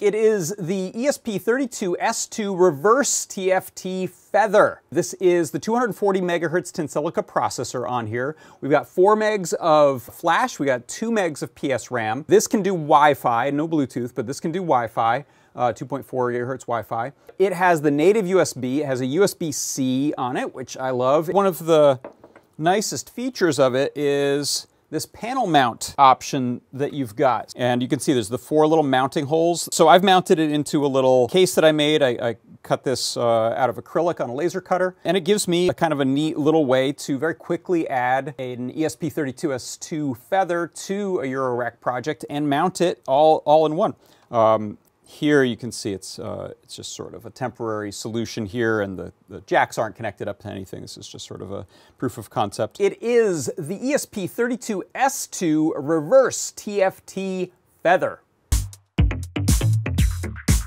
It is the ESP32S2 reverse TFT Feather. This is the 240 megahertz Tensilica processor on here. We've got 4 megs of flash, we got 2 megs of PS RAM. This can do Wi-Fi, no Bluetooth, but this can do Wi-Fi. Uh, 2.4 gigahertz Wi-Fi. It has the native USB. It has a USB-C on it, which I love. One of the nicest features of it is this panel mount option that you've got. And you can see there's the four little mounting holes. So I've mounted it into a little case that I made. I, I cut this uh, out of acrylic on a laser cutter. And it gives me a kind of a neat little way to very quickly add an ESP32S2 feather to a Eurorack project and mount it all, all in one. Um, here you can see it's, uh, it's just sort of a temporary solution here and the, the jacks aren't connected up to anything. This is just sort of a proof of concept. It is the ESP32S2 reverse TFT feather.